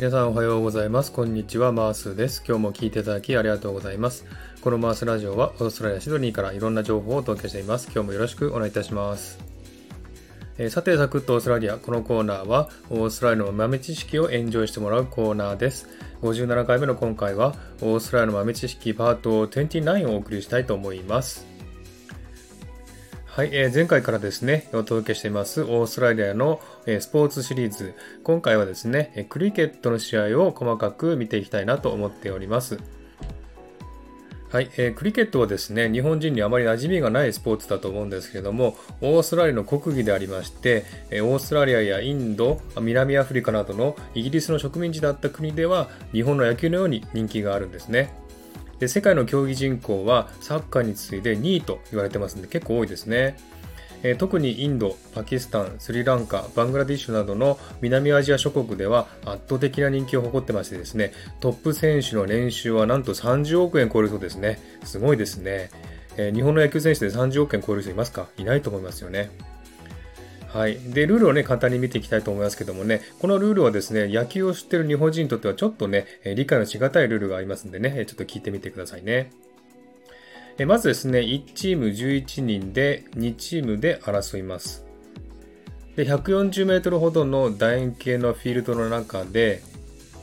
皆さんおはようございます。こんにちは、マースです。今日も聞いていただきありがとうございます。このマースラジオはオーストラリア・シドニーからいろんな情報を届けしています。今日もよろしくお願いいたします。えー、さて、サクッとオーストラリア。このコーナーはオーストラリアの豆知識をエンジョイしてもらうコーナーです。57回目の今回はオーストラリアの豆知識パート29をお送りしたいと思います。はい、えー、前回からですね、お届けしていますオーストラリアの、えー、スポーツシリーズ。今回はですね、クリケットの試合を細かく見ていきたいなと思っております。はい、えー、クリケットはですね、日本人にあまり馴染みがないスポーツだと思うんですけれども、オーストラリアの国技でありまして、え、オーストラリアやインド、南アフリカなどのイギリスの植民地だった国では、日本の野球のように人気があるんですね。で世界の競技人口はサッカーに次いで2位と言われてますんで結構多いですね。え、特にインド、パキスタン、スリランカ、バングラディッシュなどの南アジア諸国では圧倒的な人気を誇ってましてですね、トップ選手の年収はなんと30億円超えるそうですね。すごいですね。えー、日本の野球選手で30億円超える人いますか？いないと思いますよね。はい。で、ルールをね、簡単に見ていきたいと思いますけどもね、このルールはですね、野球を知ってる日本人にとってはちょっとね、理解のしがたいルールがありますんでね、ちょっと聞いてみてくださいね。えまずですね、1チーム11人で2チームで争います。で、140メートルほどの楕円形のフィールドの中で、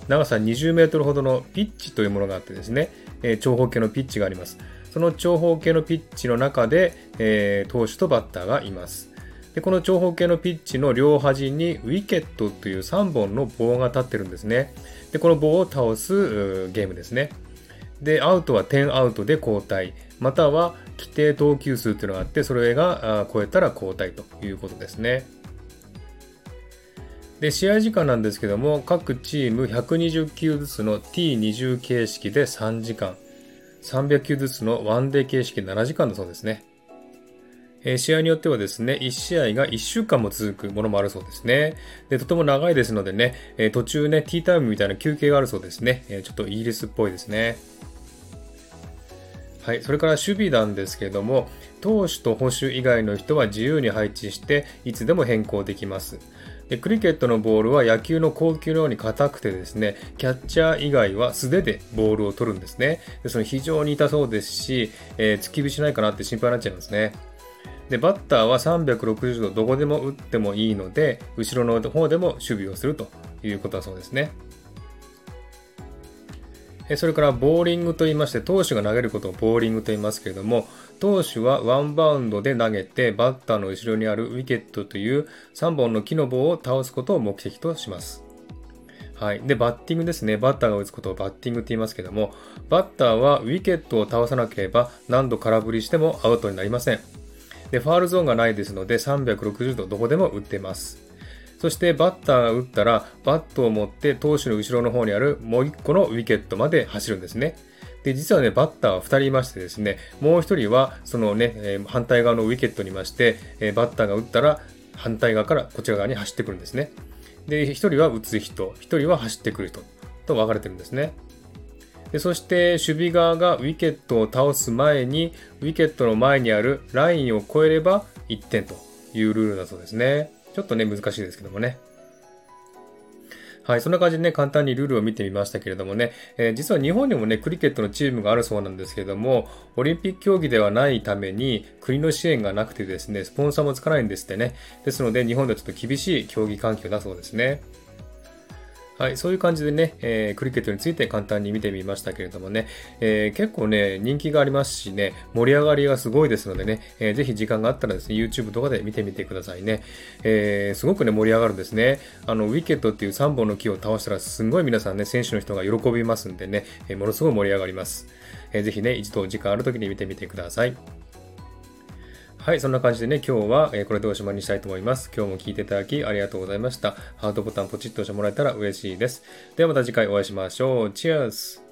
長さ20メートルほどのピッチというものがあってですね、え長方形のピッチがあります。その長方形のピッチの中で、えー、投手とバッターがいます。でこの長方形のピッチの両端にウィケットという3本の棒が立ってるんですね。で、この棒を倒すゲームですね。で、アウトは10アウトで交代、または規定投球数というのがあって、それが超えたら交代ということですね。で、試合時間なんですけども、各チーム120球ずつの T20 形式で3時間、300球ずつのワンデー形式で7時間だそうですね。え試合によってはですね、1試合が1週間も続くものもあるそうですね。で、とても長いですのでね、え途中ね、ティータイムみたいな休憩があるそうですね。えちょっとイギリスっぽいですね。はい、それから守備なんですけれども、投手と捕手以外の人は自由に配置して、いつでも変更できます。でクリケットのボールは野球の高級のように硬くてですね、キャッチャー以外は素手でボールを取るんですね。でその非常に痛そうですし、えー、突き火しないかなって心配になっちゃいますね。で、バッターは360度どこでも打ってもいいので、後ろの方でも守備をするということだそうですね。それからボーリングと言いまして、投手が投げることをボーリングと言いますけれども、投手はワンバウンドで投げて、バッターの後ろにあるウィケットという3本の木の棒を倒すことを目的とします。はい。で、バッティングですね。バッターが打つことをバッティングって言いますけども、バッターはウィケットを倒さなければ何度空振りしてもアウトになりません。で、ファールゾーンがないですので360度どこでも打ってます。そしてバッターが打ったらバットを持って投手の後ろの方にあるもう1個のウィケットまで走るんですね。で、実はね、バッターは2人いましてですね、もう1人はそのね、え反対側のウィケットにいまして、えバッターが打ったら反対側からこちら側に走ってくるんですね。で、1人は打つ人、1人は走ってくる人と分かれてるんですね。でそして守備側がウィケットを倒す前にウィケットの前にあるラインを越えれば1点というルールだそうですね。ちょっとね難しいですけどもね。はい、そんな感じでね、簡単にルールを見てみましたけれどもね、えー、実は日本にもね、クリケットのチームがあるそうなんですけれども、オリンピック競技ではないために、国の支援がなくてですね、スポンサーもつかないんですってね。ですので、日本ではちょっと厳しい競技環境だそうですね。はい、そういう感じでね、えー、クリケットについて簡単に見てみましたけれどもね、えー、結構ね、人気がありますしね、盛り上がりがすごいですのでね、えー、ぜひ時間があったらですね、YouTube とかで見てみてくださいね。えー、すごくね、盛り上がるんですね。あの、ウィケットっていう3本の木を倒したら、すごい皆さんね、選手の人が喜びますんでね、え、ものすごい盛り上がります。えー、ぜひね、一度時間ある時に見てみてください。はい、そんな感じでね、今日は、えこれでおしまいにしたいと思います。今日も聞いていただきありがとうございました。ハートボタンポチッと押してもらえたら嬉しいです。ではまた次回お会いしましょう。チェアス